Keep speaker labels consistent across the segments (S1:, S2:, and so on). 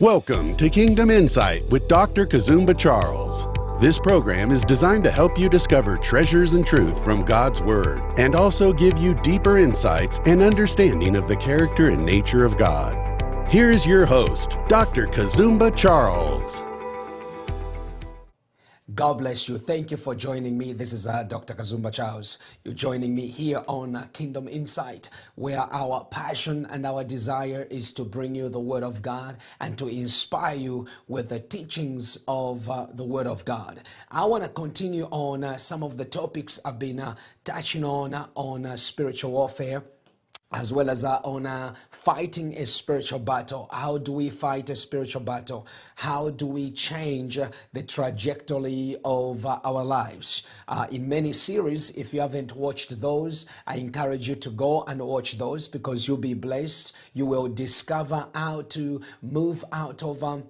S1: Welcome to Kingdom Insight with Dr. Kazumba Charles. This program is designed to help you discover treasures and truth from God's Word and also give you deeper insights and understanding of the character and nature of God. Here is your host, Dr. Kazumba Charles.
S2: God bless you. Thank you for joining me. This is uh, Dr. Kazumba Charles. You're joining me here on uh, Kingdom Insight, where our passion and our desire is to bring you the Word of God and to inspire you with the teachings of uh, the Word of God. I want to continue on uh, some of the topics I've been uh, touching on uh, on spiritual warfare as well as our on uh, fighting a spiritual battle. How do we fight a spiritual battle? How do we change the trajectory of our lives? Uh, in many series, if you haven't watched those, I encourage you to go and watch those because you'll be blessed. You will discover how to move out of um,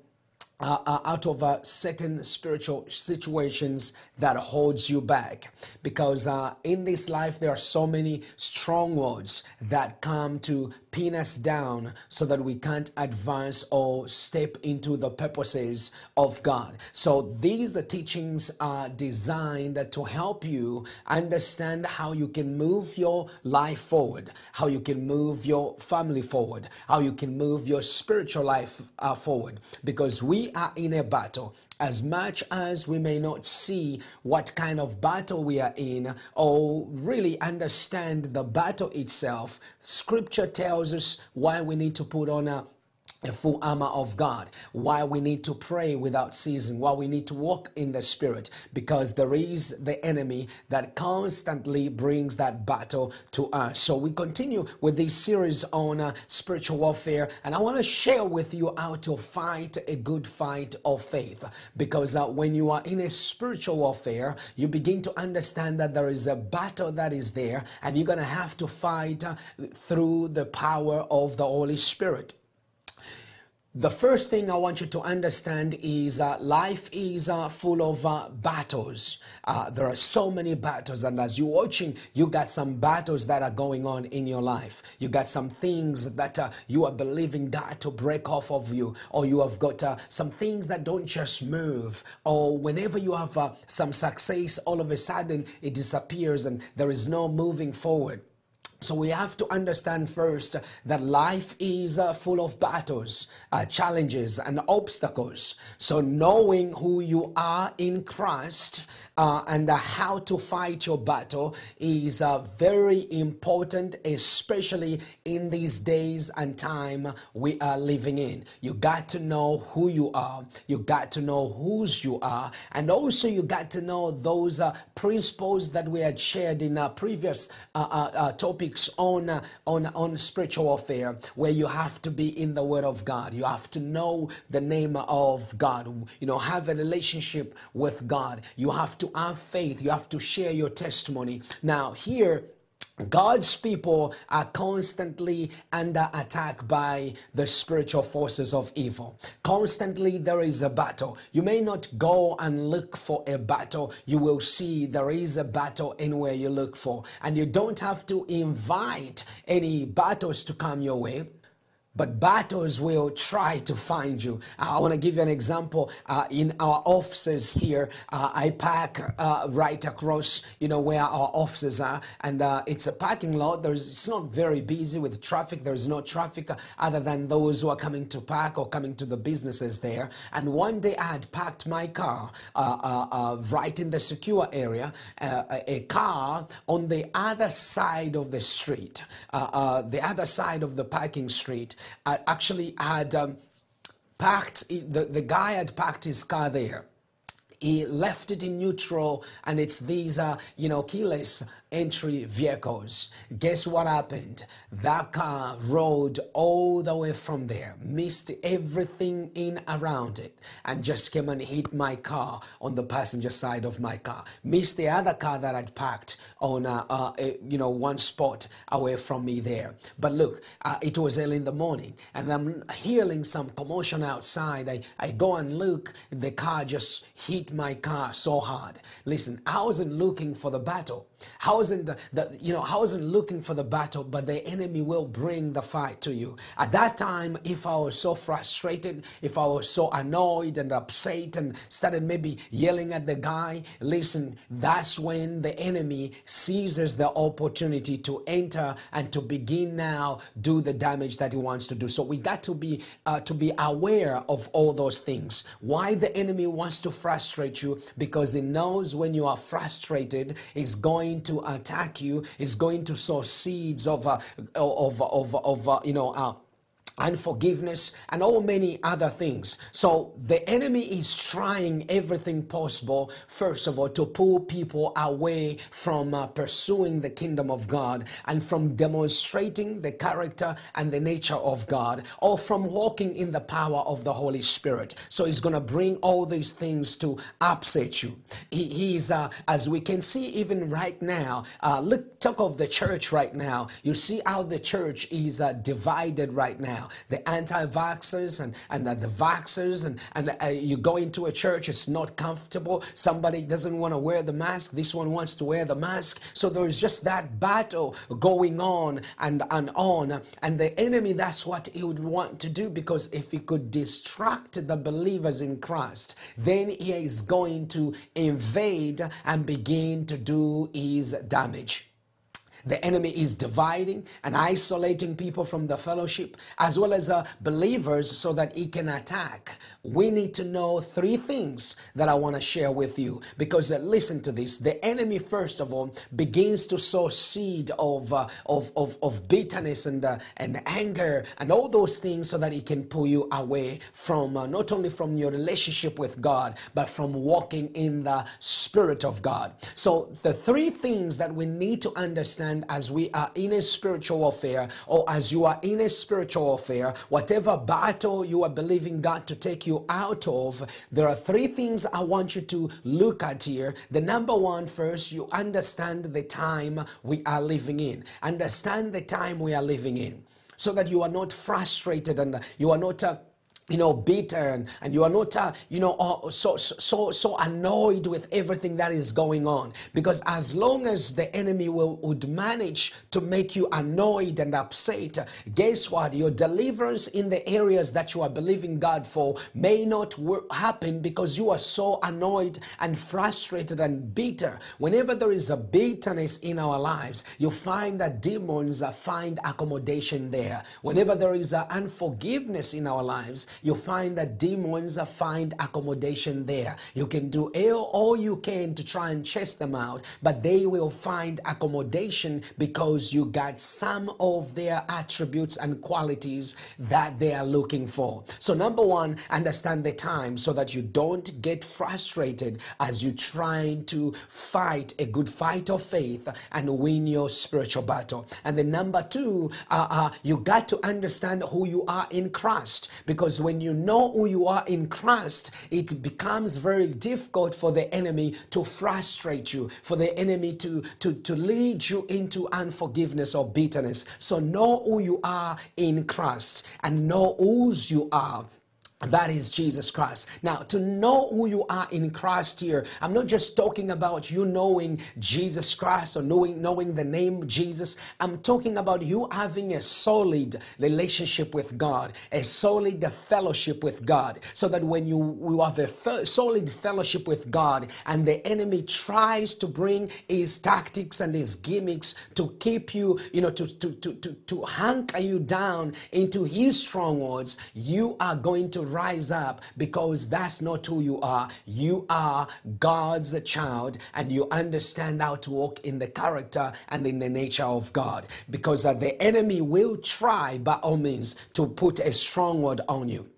S2: uh, uh, out of uh, certain spiritual situations that holds you back because uh, in this life there are so many strongholds that come to pin us down so that we can't advance or step into the purposes of God. So these the teachings are designed to help you understand how you can move your life forward, how you can move your family forward, how you can move your spiritual life uh, forward because we are in a battle. As much as we may not see what kind of battle we are in or really understand the battle itself, scripture tells us why we need to put on a a full armor of God, why we need to pray without ceasing, why we need to walk in the Spirit, because there is the enemy that constantly brings that battle to us. So we continue with this series on uh, spiritual warfare, and I want to share with you how to fight a good fight of faith. Because uh, when you are in a spiritual warfare, you begin to understand that there is a battle that is there, and you're going to have to fight uh, through the power of the Holy Spirit. The first thing I want you to understand is uh, life is uh, full of uh, battles. Uh, there are so many battles, and as you're watching, you got some battles that are going on in your life. You got some things that uh, you are believing God to break off of you, or you have got uh, some things that don't just move, or whenever you have some success, all of a sudden it disappears and there is no moving forward. So we have to understand first that life is uh, full of battles, uh, challenges, and obstacles. So knowing who you are in Christ uh, and uh, how to fight your battle is uh, very important, especially in these days and time we are living in. You got to know who you are. You got to know whose you are, and also you got to know those uh, principles that we had shared in our previous topic on, uh, on, on spiritual warfare where you have to be in the Word of God. You have to know the name of God. You know, have a relationship with God. You have to have faith. You have to share your testimony. Now, here, God's people are constantly under attack by the spiritual forces of evil. Constantly there is a battle. You may not go and look for a battle. You will see there is a battle anywhere you look for. And you don't have to invite any battles to come your way but battles will try to find you. I want to give you an example. Uh, in our offices here, uh, I park uh, right across, you know, where our offices are, and uh, it's a parking lot. There's, it's not very busy with traffic. There's no traffic other than those who are coming to park or coming to the businesses there. And one day I had parked my car uh, uh, right in the secure area, a car on the other side of the street, the other side of the parking street actually had um, the, the guy had parked his car there. He left it in neutral and it's these, uh, you know, keyless entry vehicles. Guess what happened? That car rode all the way from there, missed everything in around it, and just came and hit my car on the passenger side of my car. Missed the other car that I'd parked on, uh, uh, a, you know, one spot away from me there. But look, uh, it was early in the morning, and I'm hearing some commotion outside. I, I go and look, the car just hit my car so hard. Listen, I wasn't looking for the battle. How wasn't the, you know, I wasn't looking for the battle, but the enemy will bring the fight to you. At that time, if I was so frustrated, if I was so annoyed and upset and started maybe yelling at the guy, listen, that's when the enemy seizes the opportunity to enter and to begin now do the damage that he wants to do. So we got to be uh, to be aware of all those things. Why the enemy wants to frustrate you? Because he knows when you are frustrated, he's going to attack you. is going to sow seeds of uh, of of of uh, you know. Unforgiveness, and all many other things. So the enemy is trying everything possible, first of all, to pull people away from uh, pursuing the kingdom of God and from demonstrating the character and the nature of God or from walking in the power of the Holy Spirit. So he's going to bring all these things to upset you. He, he's, uh, as we can see even right now, uh, look, talk of the church right now. You see how the church is uh, divided right now the anti-vaxxers and, and the, the vaxxers and, and uh, you go into a church, it's not comfortable. Somebody doesn't want to wear the mask. This one wants to wear the mask. So there's just that battle going on and, and on. And the enemy, that's what he would want to do because if he could distract the believers in Christ, then he is going to invade and begin to do his damage. The enemy is dividing and isolating people from the fellowship as well as uh, believers so that he can attack. We need to know three things that I want to share with you because uh, listen to this. The enemy, first of all, begins to sow seed of, uh, of, of, of, bitterness and, uh, and anger and all those things so that he can pull you away from uh, not only from your relationship with God, but from walking in the Spirit of God. So the three things that we need to understand understand as we are in a spiritual warfare or as you are in a spiritual warfare, whatever battle you are believing God to take you out of, there are three things I want you to look at here. The number one, first, you understand the time we are living in. Understand the time we are living in so that you are not frustrated and you are not. Uh, you know, bitter and, you are not, uh, you know, uh, so, so, so annoyed with everything that is going on. Because as long as the enemy will, would manage to make you annoyed and upset, guess what? Your deliverance in the areas that you are believing God for may not work, happen because you are so annoyed and frustrated and bitter. Whenever there is a bitterness in our lives, you find that demons find accommodation there. Whenever there is unforgiveness in our lives, you find that demons find accommodation there. You can do all you can to try and chase them out, but they will find accommodation because you got some of their attributes and qualities that they are looking for. So, number one, understand the time so that you don't get frustrated as you trying to fight a good fight of faith and win your spiritual battle. And then number two, uh, uh, you got to understand who you are in Christ because when when you know who you are in Christ, it becomes very difficult for the enemy to frustrate you, for the enemy to, to, to lead you into unforgiveness or bitterness. So know who you are in Christ and know whose you are that is Jesus Christ. Now, to know who you are in Christ here, I'm not just talking about you knowing Jesus Christ or knowing knowing the name Jesus. I'm talking about you having a solid relationship with God, a solid fellowship with God, so that when you, you have a solid fellowship with God and the enemy tries to bring his tactics and his gimmicks to keep you, you know, to, to, to, to, to hunker you down into his strongholds, you are going to rise up because that's not who you are. You are God's child and you understand how to walk in the character and in the nature of God. Because the enemy will try by all means to put a stronghold on you.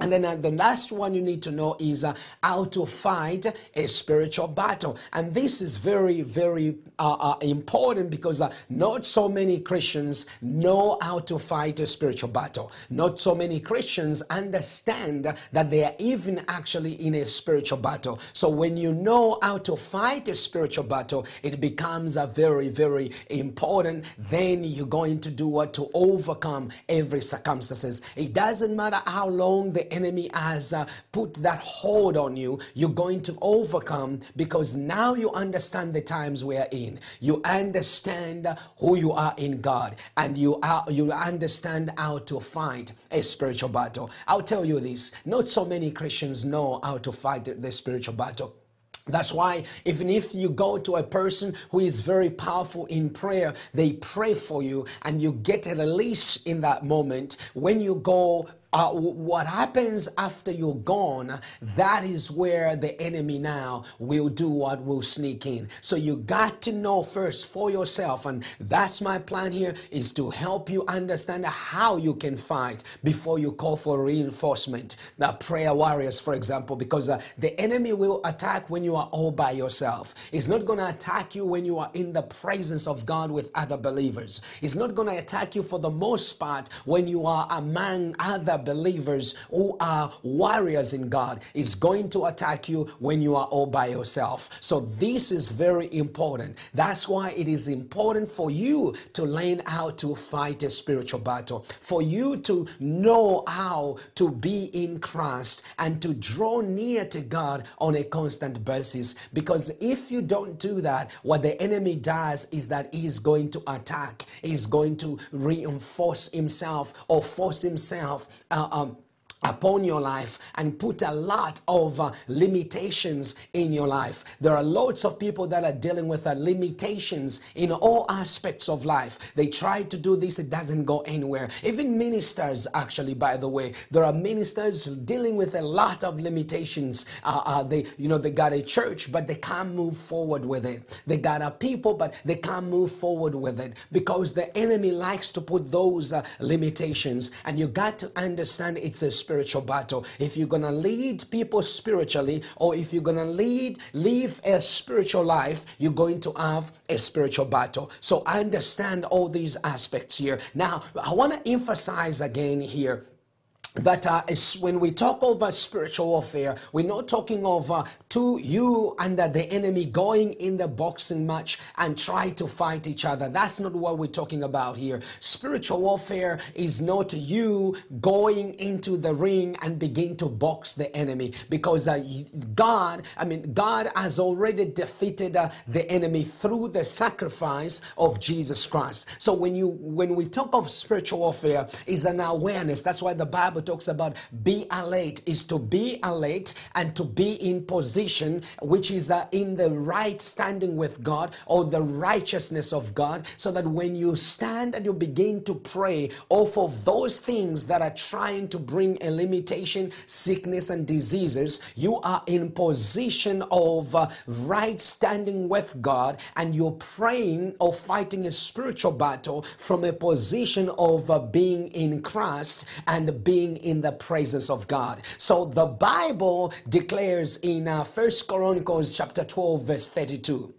S2: And then uh, the last one you need to know is uh, how to fight a spiritual battle. And this is very, very uh, uh important because uh, not so many Christians know how to fight a spiritual battle. Not so many Christians understand that they are even actually in a spiritual battle. So when you know how to fight a spiritual battle, it becomes a very, very important. Then you're going to do what to overcome every circumstances. It doesn't matter how long the enemy has uh, put that hold on you, you're going to overcome because now you understand the times we are in. You understand who you are in God, and you are you understand how to fight a spiritual battle. I'll tell you this: not so many Christians know how to fight the spiritual battle. That's why even if you go to a person who is very powerful in prayer, they pray for you and you get a release in that moment. When you go uh, what happens after you're gone, that is where the enemy now will do what will sneak in. So you got to know first for yourself, and that's my plan here is to help you understand how you can fight before you call for reinforcement. The prayer warriors, for example, because uh, the enemy will attack when you are all by yourself. It's not going to attack you when you are in the presence of God with other believers. It's not going to attack you for the most part when you are among other believers who are warriors in God is going to attack you when you are all by yourself. So this is very important. That's why it is important for you to learn how to fight a spiritual battle, for you to know how to be in Christ and to draw near to God on a constant basis. Because if you don't do that, what the enemy does is that he's going to attack, he's going to reinforce himself or force himself uh, um, upon your life and put a lot of uh, limitations in your life. There are lots of people that are dealing with uh, limitations in all aspects of life. They try to do this, it doesn't go anywhere. Even ministers, actually, by the way, there are ministers dealing with a lot of limitations. Uh, uh, they, you know, they got a church, but they can't move forward with it. They got a people, but they can't move forward with it because the enemy likes to put those uh, limitations. And you got to understand it's a spiritual battle. If you're going to lead people spiritually or if you're going to lead, live a spiritual life, you're going to have a spiritual battle. So I understand all these aspects here. Now, I want to emphasize again here that uh, when we talk over spiritual warfare, we're not talking uh, to you and the enemy going in the boxing match and try to fight each other. That's not what we're talking about here. Spiritual warfare is not you going into the ring and begin to box the enemy because uh, God, I mean, God has already defeated uh, the enemy through the sacrifice of Jesus Christ. So when you when we talk of spiritual warfare, is an awareness. That's why the Bible talks about be alert is to be alert and to be in position which is uh, in the right standing with God or the righteousness of God so that when you stand and you begin to pray off of those things that are trying to bring a limitation sickness and diseases you are in position of uh, right standing with God and you're praying or fighting a spiritual battle from a position of uh, being in Christ and being in the presence of God. So the Bible declares in uh, First Chronicles chapter 12 verse 32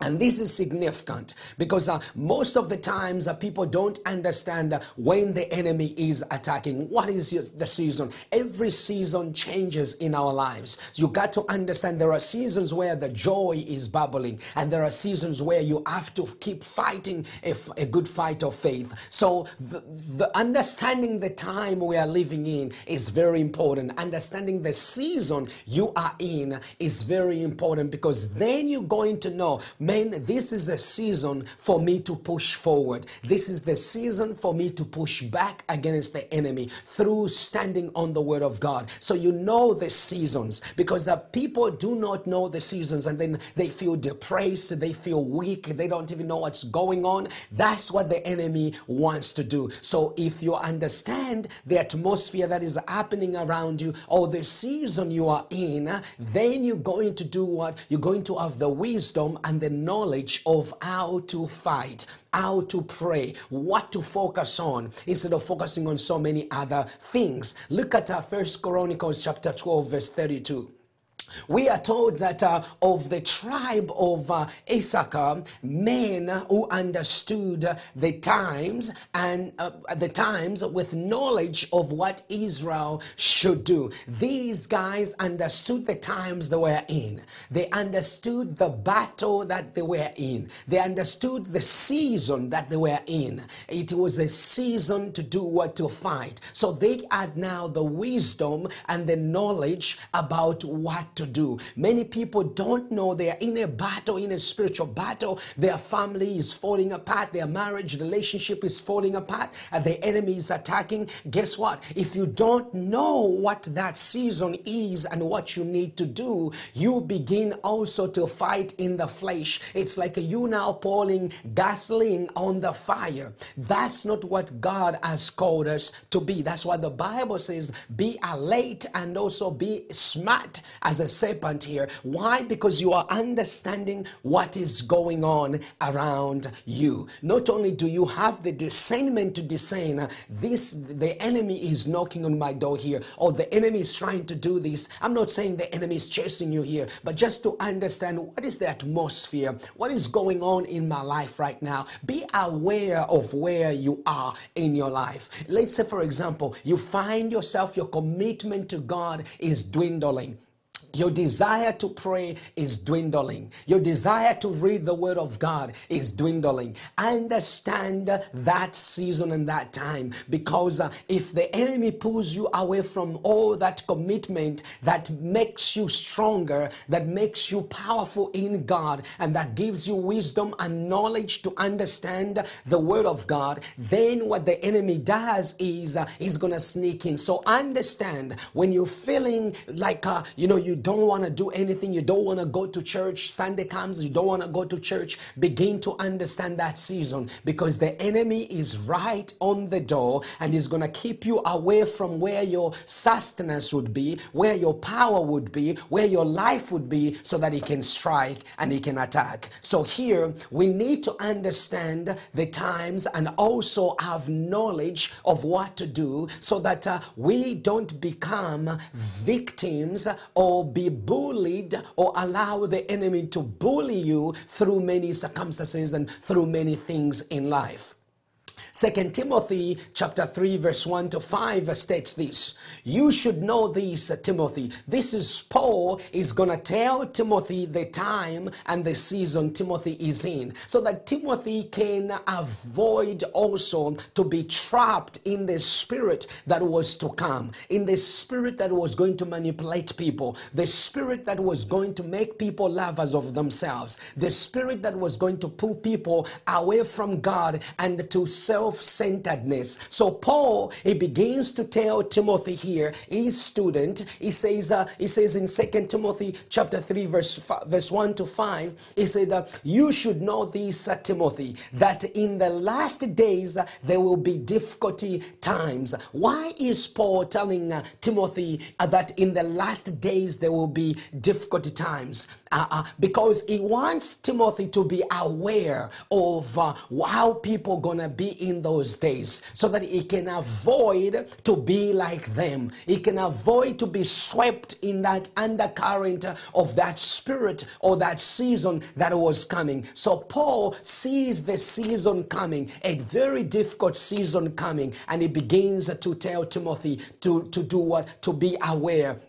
S2: and this is significant because uh, most of the times uh, people don't understand uh, when the enemy is attacking. What is the season? Every season changes in our lives. You got to understand there are seasons where the joy is bubbling, and there are seasons where you have to keep fighting a, a good fight of faith. So, the, the understanding the time we are living in is very important. Understanding the season you are in is very important because then you're going to know man, this is a season for me to push forward. This is the season for me to push back against the enemy through standing on the word of God. So you know the seasons because the people do not know the seasons and then they feel depressed, they feel weak, they don't even know what's going on. That's what the enemy wants to do. So if you understand the atmosphere that is happening around you or the season you are in, then you're going to do what? You're going to have the wisdom and the knowledge of how to fight, how to pray, what to focus on instead of focusing on so many other things. Look at our First Chronicles chapter 12, verse 32. We are told that uh, of the tribe of uh, Issachar, men who understood the times and uh, the times with knowledge of what Israel should do. These guys understood the times they were in. They understood the battle that they were in. They understood the season that they were in. It was a season to do what to fight. So they had now the wisdom and the knowledge about what to do. Many people don't know they are in a battle, in a spiritual battle. Their family is falling apart, their marriage relationship is falling apart, and the enemy is attacking. Guess what? If you don't know what that season is and what you need to do, you begin also to fight in the flesh. It's like you now pouring gasoline on the fire. That's not what God has called us to be. That's why the Bible says, be alert and also be smart as a serpent here. Why? Because you are understanding what is going on around you. Not only do you have the discernment to discern this, the enemy is knocking on my door here, or the enemy is trying to do this. I'm not saying the enemy is chasing you here, but just to understand what is the atmosphere, what is going on in my life right now. Be aware of where you are in your life. Let's say, for example, you find yourself, your commitment to God is dwindling. Your desire to pray is dwindling. Your desire to read the Word of God is dwindling. Understand that season and that time because uh, if the enemy pulls you away from all that commitment that makes you stronger, that makes you powerful in God, and that gives you wisdom and knowledge to understand the Word of God, then what the enemy does is uh, he's going to sneak in. So understand when you're feeling like, uh, you know, you don't want to do anything, you don't want to go to church, Sunday comes, you don't want to go to church, begin to understand that season because the enemy is right on the door and is going to keep you away from where your sustenance would be, where your power would be, where your life would be, so that he can strike and he can attack. So here we need to understand the times and also have knowledge of what to do so that uh, we don't become victims or be bullied or allow the enemy to bully you through many circumstances and through many things in life. Second Timothy chapter 3 verse 1 to 5 states this. You should know this, uh, Timothy. This is Paul is going to tell Timothy the time and the season Timothy is in so that Timothy can avoid also to be trapped in the spirit that was to come, in the spirit that was going to manipulate people, the spirit that was going to make people lovers of themselves, the spirit that was going to pull people away from God and to self self-centeredness. So Paul, he begins to tell Timothy here, his student, he says, uh, he says in Second Timothy chapter 3, verse, five, verse 1 to 5, he said, uh, you should know this, uh, Timothy, that in the last days uh, there will be difficulty times. Why is Paul telling uh, Timothy uh, that in the last days there will be difficulty times? Uh-uh. because he wants Timothy to be aware of uh, how people gonna be in those days so that he can avoid to be like them. He can avoid to be swept in that undercurrent of that spirit or that season that was coming. So Paul sees the season coming, a very difficult season coming, and he begins to tell Timothy to, to do what? To be aware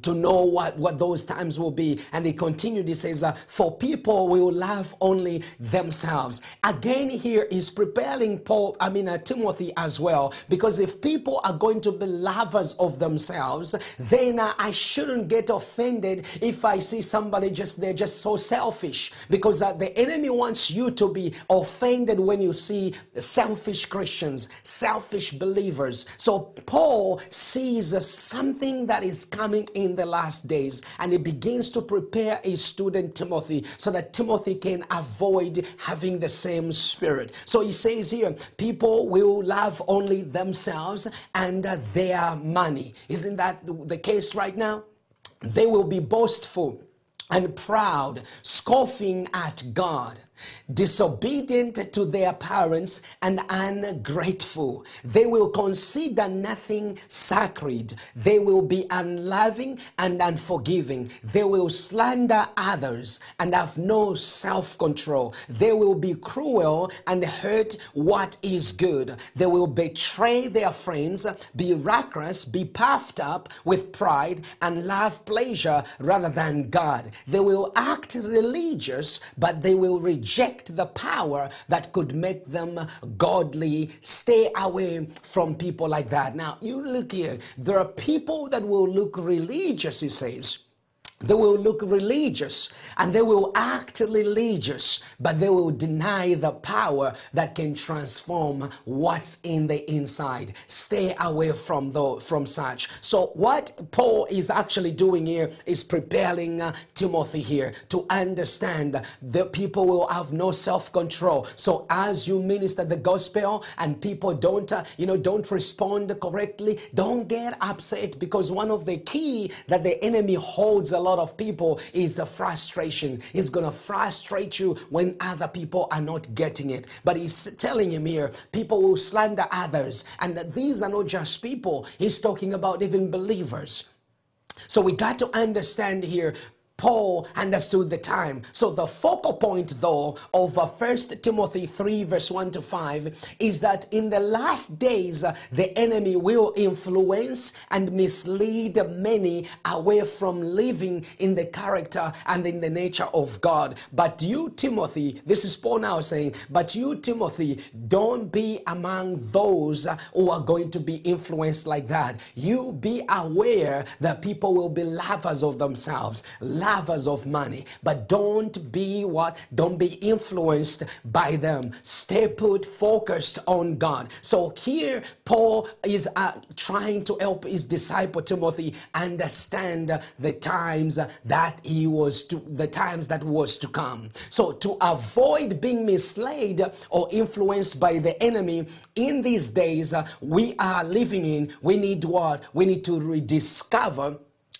S2: to know what, what those times will be. And he continued, he says, uh, For people will love only themselves. Again, here is preparing Paul, I mean, uh, Timothy as well, because if people are going to be lovers of themselves, then uh, I shouldn't get offended if I see somebody just, they're just so selfish, because uh, the enemy wants you to be offended when you see selfish Christians, selfish believers. So Paul sees something that is coming in in the last days and he begins to prepare his student Timothy so that Timothy can avoid having the same spirit. So he says here, people will love only themselves and their money. Isn't that the case right now? They will be boastful and proud, scoffing at God. Disobedient to their parents, and ungrateful. They will consider nothing sacred. They will be unloving and unforgiving. They will slander others and have no self control. They will be cruel and hurt what is good. They will betray their friends, be reckless, be puffed up with pride, and love pleasure rather than God. They will act religious, but they will reject the power that could make them godly. Stay away from people like that. Now, you look here, there are people that will look religious, he says they will look religious and they will act religious, but they will deny the power that can transform what's in the inside. Stay away from the, from such. So what Paul is actually doing here is preparing uh, Timothy here to understand that people will have no self-control. So as you minister the gospel and people don't, uh, you know, don't respond correctly, don't get upset because one of the key that the enemy holds a lot lot of people is a frustration. It's going to frustrate you when other people are not getting it. But he's telling him here, people will slander others. And these are not just people. He's talking about even believers. So we got to understand here Paul understood the time. So the focal point though of uh, First Timothy 3 verse 1 to 5 is that in the last days uh, the enemy will influence and mislead many away from living in the character and in the nature of God. But you Timothy, this is Paul now saying, but you Timothy, don't be among those uh, who are going to be influenced like that. You be aware that people will be lovers of themselves lovers of money. But don't be what? Don't be influenced by them. Stay put, focused on God. So here, Paul is uh, trying to help his disciple Timothy understand the times that he was to, the times that was to come. So to avoid being misled or influenced by the enemy in these days uh, we are living in, we need what? We need to rediscover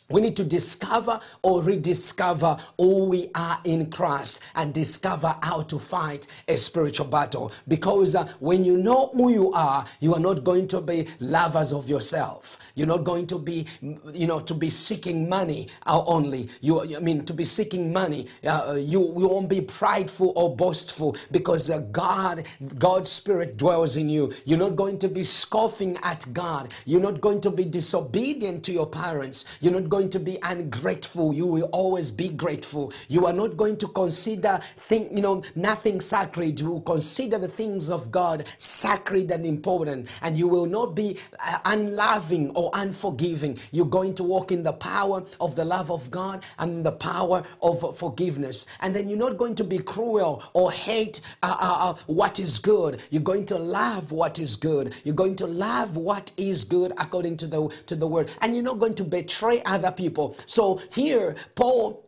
S2: we need to discover or rediscover who we are in Christ and discover how to fight a spiritual battle. Because uh, when you know who you are, you are not going to be lovers of yourself. You're not going to be, you know, to be seeking money uh, only. You, I mean, to be seeking money. Uh, you, you won't be prideful or boastful because uh, God, God's Spirit dwells in you. You're not going to be scoffing at God. You're not going to be disobedient to your parents. You're not going going to be ungrateful. You will always be grateful. You are not going to consider think, you know, nothing sacred. You will consider the things of God sacred and important. And you will not be uh, unloving or unforgiving. You're going to walk in the power of the love of God and the power of forgiveness. And then you're not going to be cruel or hate uh, uh, uh, what is good. You're going to love what is good. You're going to love what is good according to the to the word. And you're not going to betray other people. So here, Paul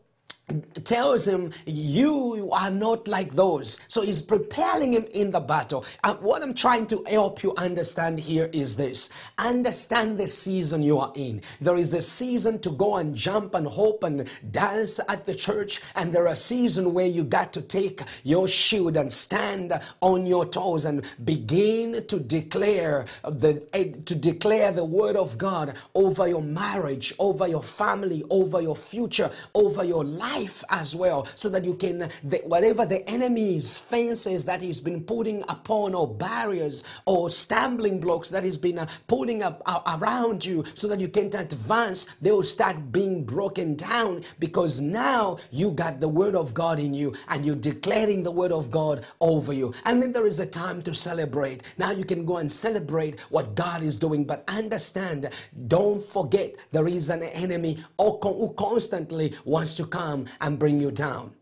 S2: tells him you are not like those. So he's preparing him in the battle. And what i'm trying to help you understand here is this. Understand the season you are in. There is a season to go and jump and hope and dance at the church and there are seasons where you got to take your shield and stand on your toes and begin to declare the eh, to declare the word of god over your marriage over your family over your future over your life life as well so that you can the, whatever the enemy's fences that he's been putting upon or barriers or stumbling blocks that he's been uh, putting up uh, around you so that you can't advance they will start being broken down because now you got the word of God in you and you're declaring the word of God over you. And then there is a time to celebrate. Now you can go and celebrate what God is doing but understand don't forget there is an enemy who constantly wants to come and bring you down.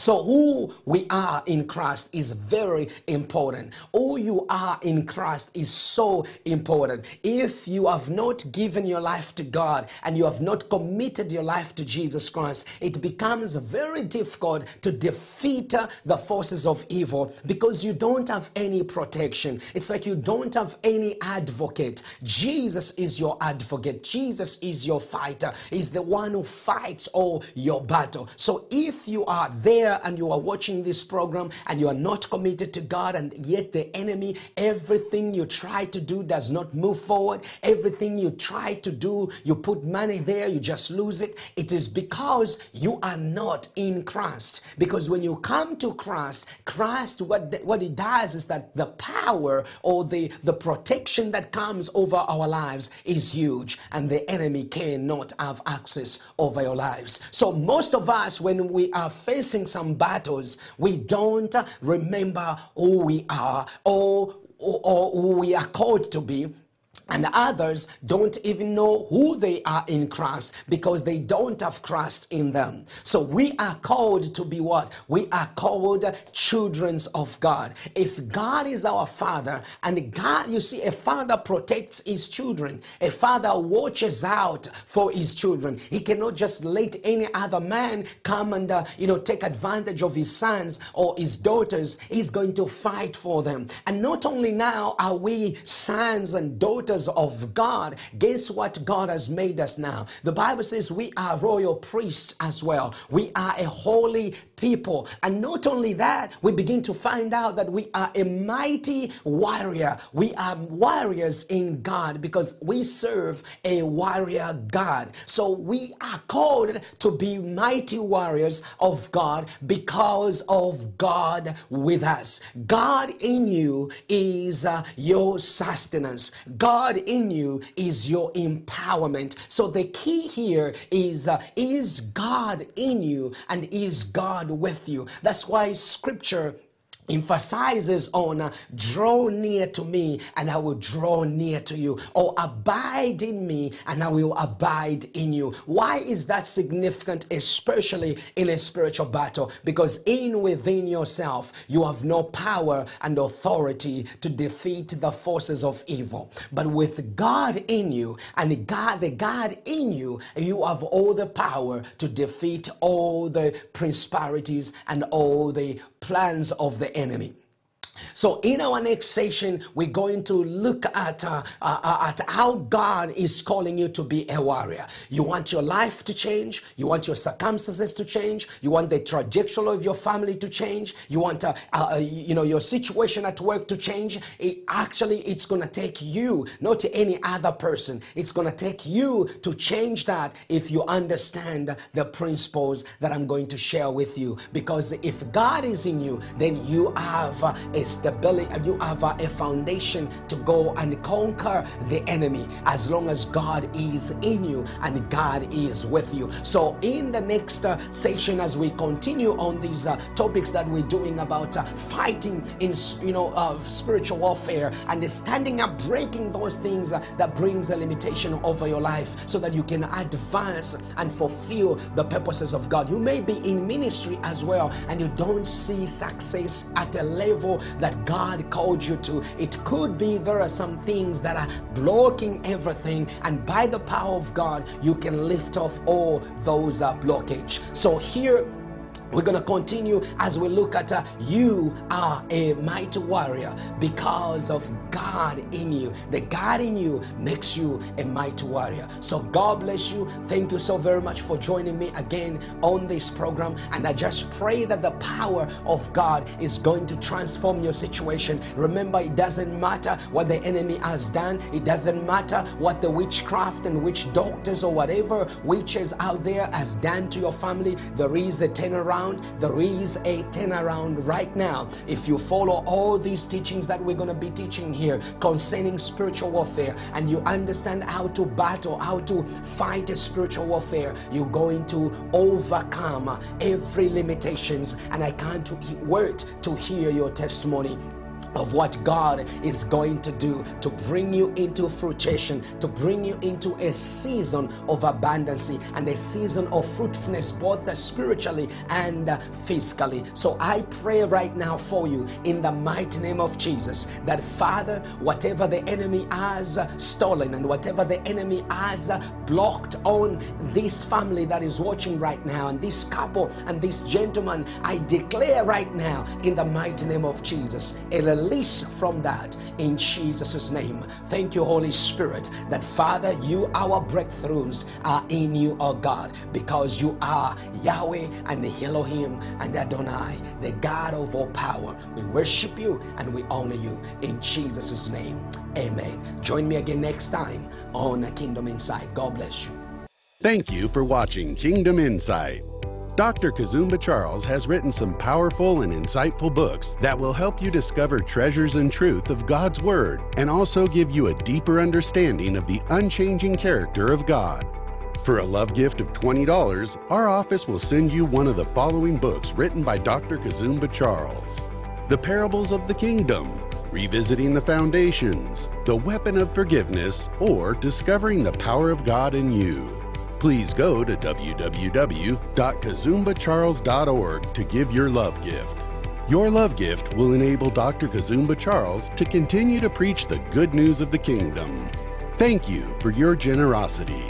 S2: So who we are in Christ is very important. Who you are in Christ is so important. If you have not given your life to God and you have not committed your life to Jesus Christ, it becomes very difficult to defeat the forces of evil because you don't have any protection. It's like you don't have any advocate. Jesus is your advocate. Jesus is your fighter. He's the one who fights all your battle. So if you are there here and you are watching this program and you are not committed to God, and yet the enemy, everything you try to do does not move forward, everything you try to do, you put money there, you just lose it. It is because you are not in Christ. Because when you come to Christ, Christ, what, what it does is that the power or the, the protection that comes over our lives is huge, and the enemy cannot have access over your lives. So, most of us, when we are facing some battles, we don't remember who we are or, or, or who we are called to be and others don't even know who they are in Christ because they don't have Christ in them. So we are called to be what? We are called children of God. If God is our father and God, you see, a father protects his children, a father watches out for his children. He cannot just let any other man come and, uh, you know, take advantage of his sons or his daughters. He's going to fight for them. And not only now are we sons and daughters of God. Guess what God has made us now? The Bible says we are royal priests as well. We are a holy people. And not only that, we begin to find out that we are a mighty warrior. We are warriors in God because we serve a warrior God. So we are called to be mighty warriors of God because of God with us. God in you is uh, your sustenance. God in you is your empowerment. So the key here is uh, is God in you and is God with you. That's why scripture emphasizes on uh, draw near to me and I will draw near to you or abide in me and I will abide in you. Why is that significant especially in a spiritual battle? Because in within yourself you have no power and authority to defeat the forces of evil. But with God in you and the God the God in you you have all the power to defeat all the principalities and all the plans of the enemy. So in our next session, we're going to look at, uh, uh, uh, at how God is calling you to be a warrior. You want your life to change. You want your circumstances to change. You want the trajectory of your family to change. You want, uh, uh, uh you know, your situation at work to change. It, actually, it's going to take you, not any other person. It's going to take you to change that if you understand the principles that I'm going to share with you. Because if God is in you, then you have a stability you have a foundation to go and conquer the enemy as long as God is in you and God is with you. So, in the next uh, session, as we continue on these uh, topics that we're doing about uh, fighting in you know uh, spiritual warfare and standing up, breaking those things uh, that brings a limitation over your life, so that you can advance and fulfill the purposes of God. You may be in ministry as well, and you don't see success at a level that God called you to. It could be there are some things that are blocking everything, and by the power of God, you can lift off all those uh, blockage. So here we're going to continue as we look at uh, you are a mighty warrior because of God in you. The God in you makes you a mighty warrior. So God bless you. Thank you so very much for joining me again on this program. And I just pray that the power of God is going to transform your situation. Remember, it doesn't matter what the enemy has done, it doesn't matter what the witchcraft and witch doctors or whatever witches out there has done to your family. There is a turnaround There is a turnaround right now. If you follow all these teachings that we're going to be teaching here concerning spiritual warfare and you understand how to battle, how to fight a spiritual warfare, you're going to overcome every limitations. And I can't wait to hear your testimony of what God is going to do to bring you into fruition, to bring you into a season of abundance and a season of fruitfulness, both spiritually and physically. So I pray right now for you in the mighty name of Jesus that Father, whatever the enemy has stolen and whatever the enemy has blocked on this family that is watching right now, and this couple and this gentleman, I declare right now in the mighty name of Jesus. Release from that in Jesus' name. Thank you, Holy Spirit, that Father, you, our breakthroughs are in you, oh God, because you are Yahweh and the Elohim and Adonai, the God of all power. We worship you and we honor you in Jesus' name. Amen. Join me again next time on Kingdom Insight. God bless you.
S1: Thank you for watching Kingdom Insight. Dr. Kazumba Charles has written some powerful and insightful books that will help you discover treasures and truth of God's Word and also give you a deeper understanding of the unchanging character of God. For a love gift of $20, our office will send you one of the following books written by Dr. Kazumba Charles The Parables of the Kingdom, Revisiting the Foundations, The Weapon of Forgiveness, or Discovering the Power of God in You. Please go to www.kazumbacharles.org to give your love gift. Your love gift will enable Dr. Kazumba Charles to continue to preach the good news of the kingdom. Thank you for your generosity.